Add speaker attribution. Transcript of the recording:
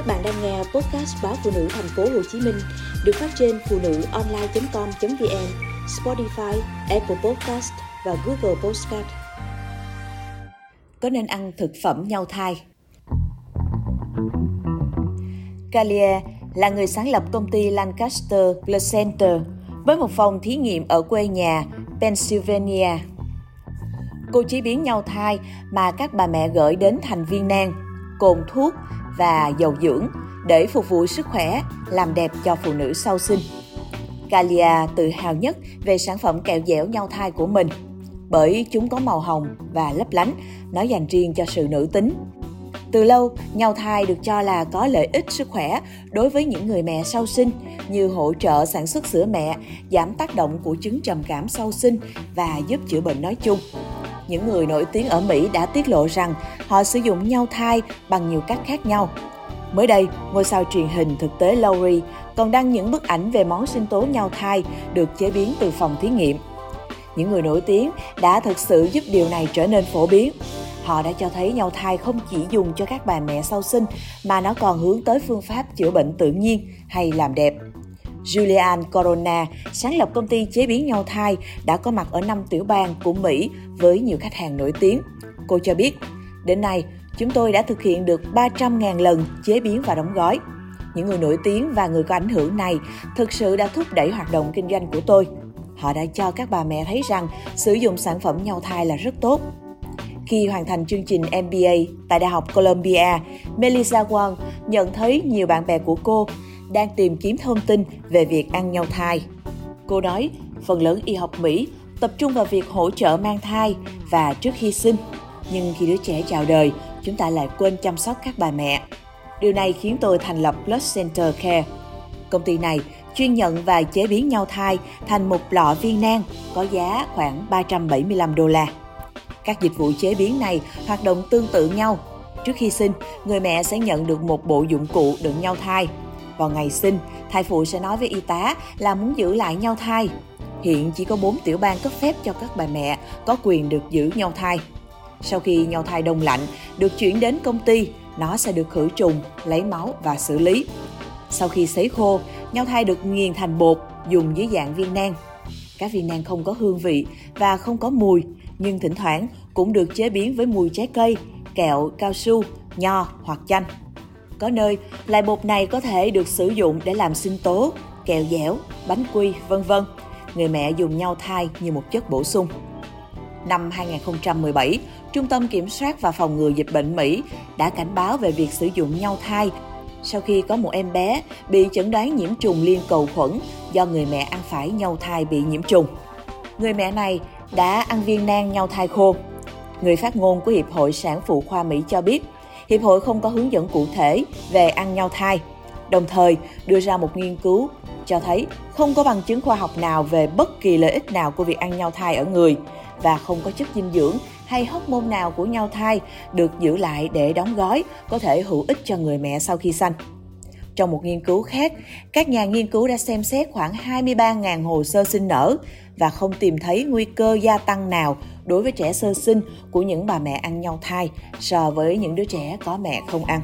Speaker 1: Các bạn đang nghe podcast báo phụ nữ thành phố Hồ Chí Minh được phát trên phụ nữ online.com.vn, Spotify, Apple Podcast và Google Podcast. Có nên ăn thực phẩm nhau thai? Gallier là người sáng lập công ty Lancaster Placenter với một phòng thí nghiệm ở quê nhà Pennsylvania. Cô chế biến nhau thai mà các bà mẹ gửi đến thành viên nang, cồn thuốc và dầu dưỡng để phục vụ sức khỏe, làm đẹp cho phụ nữ sau sinh. Galia tự hào nhất về sản phẩm kẹo dẻo nhau thai của mình bởi chúng có màu hồng và lấp lánh, nó dành riêng cho sự nữ tính. Từ lâu, nhau thai được cho là có lợi ích sức khỏe đối với những người mẹ sau sinh như hỗ trợ sản xuất sữa mẹ, giảm tác động của chứng trầm cảm sau sinh và giúp chữa bệnh nói chung những người nổi tiếng ở Mỹ đã tiết lộ rằng họ sử dụng nhau thai bằng nhiều cách khác nhau. Mới đây, ngôi sao truyền hình thực tế Lowry còn đăng những bức ảnh về món sinh tố nhau thai được chế biến từ phòng thí nghiệm. Những người nổi tiếng đã thực sự giúp điều này trở nên phổ biến. Họ đã cho thấy nhau thai không chỉ dùng cho các bà mẹ sau sinh mà nó còn hướng tới phương pháp chữa bệnh tự nhiên hay làm đẹp. Julian Corona, sáng lập công ty chế biến nhau thai, đã có mặt ở năm tiểu bang của Mỹ với nhiều khách hàng nổi tiếng. Cô cho biết, đến nay, chúng tôi đã thực hiện được 300.000 lần chế biến và đóng gói. Những người nổi tiếng và người có ảnh hưởng này thực sự đã thúc đẩy hoạt động kinh doanh của tôi. Họ đã cho các bà mẹ thấy rằng sử dụng sản phẩm nhau thai là rất tốt. Khi hoàn thành chương trình MBA tại Đại học Columbia, Melissa Wang nhận thấy nhiều bạn bè của cô đang tìm kiếm thông tin về việc ăn nhau thai. Cô nói, phần lớn y học Mỹ tập trung vào việc hỗ trợ mang thai và trước khi sinh. Nhưng khi đứa trẻ chào đời, chúng ta lại quên chăm sóc các bà mẹ. Điều này khiến tôi thành lập Blood Center Care. Công ty này chuyên nhận và chế biến nhau thai thành một lọ viên nang có giá khoảng 375 đô la. Các dịch vụ chế biến này hoạt động tương tự nhau. Trước khi sinh, người mẹ sẽ nhận được một bộ dụng cụ đựng nhau thai vào ngày sinh, thai phụ sẽ nói với y tá là muốn giữ lại nhau thai. Hiện chỉ có 4 tiểu bang cấp phép cho các bà mẹ có quyền được giữ nhau thai. Sau khi nhau thai đông lạnh được chuyển đến công ty, nó sẽ được khử trùng, lấy máu và xử lý. Sau khi sấy khô, nhau thai được nghiền thành bột dùng dưới dạng viên nang. Các viên nang không có hương vị và không có mùi, nhưng thỉnh thoảng cũng được chế biến với mùi trái cây, kẹo, cao su, nho hoặc chanh. Có nơi, loại bột này có thể được sử dụng để làm sinh tố, kẹo dẻo, bánh quy, vân vân. Người mẹ dùng nhau thai như một chất bổ sung. Năm 2017, Trung tâm Kiểm soát và Phòng ngừa Dịch bệnh Mỹ đã cảnh báo về việc sử dụng nhau thai sau khi có một em bé bị chẩn đoán nhiễm trùng liên cầu khuẩn do người mẹ ăn phải nhau thai bị nhiễm trùng. Người mẹ này đã ăn viên nang nhau thai khô. Người phát ngôn của Hiệp hội Sản phụ khoa Mỹ cho biết, Hiệp hội không có hướng dẫn cụ thể về ăn nhau thai, đồng thời đưa ra một nghiên cứu cho thấy không có bằng chứng khoa học nào về bất kỳ lợi ích nào của việc ăn nhau thai ở người và không có chất dinh dưỡng hay hóc môn nào của nhau thai được giữ lại để đóng gói có thể hữu ích cho người mẹ sau khi sanh. Trong một nghiên cứu khác, các nhà nghiên cứu đã xem xét khoảng 23.000 hồ sơ sinh nở và không tìm thấy nguy cơ gia tăng nào đối với trẻ sơ sinh của những bà mẹ ăn nhau thai so với những đứa trẻ có mẹ không ăn.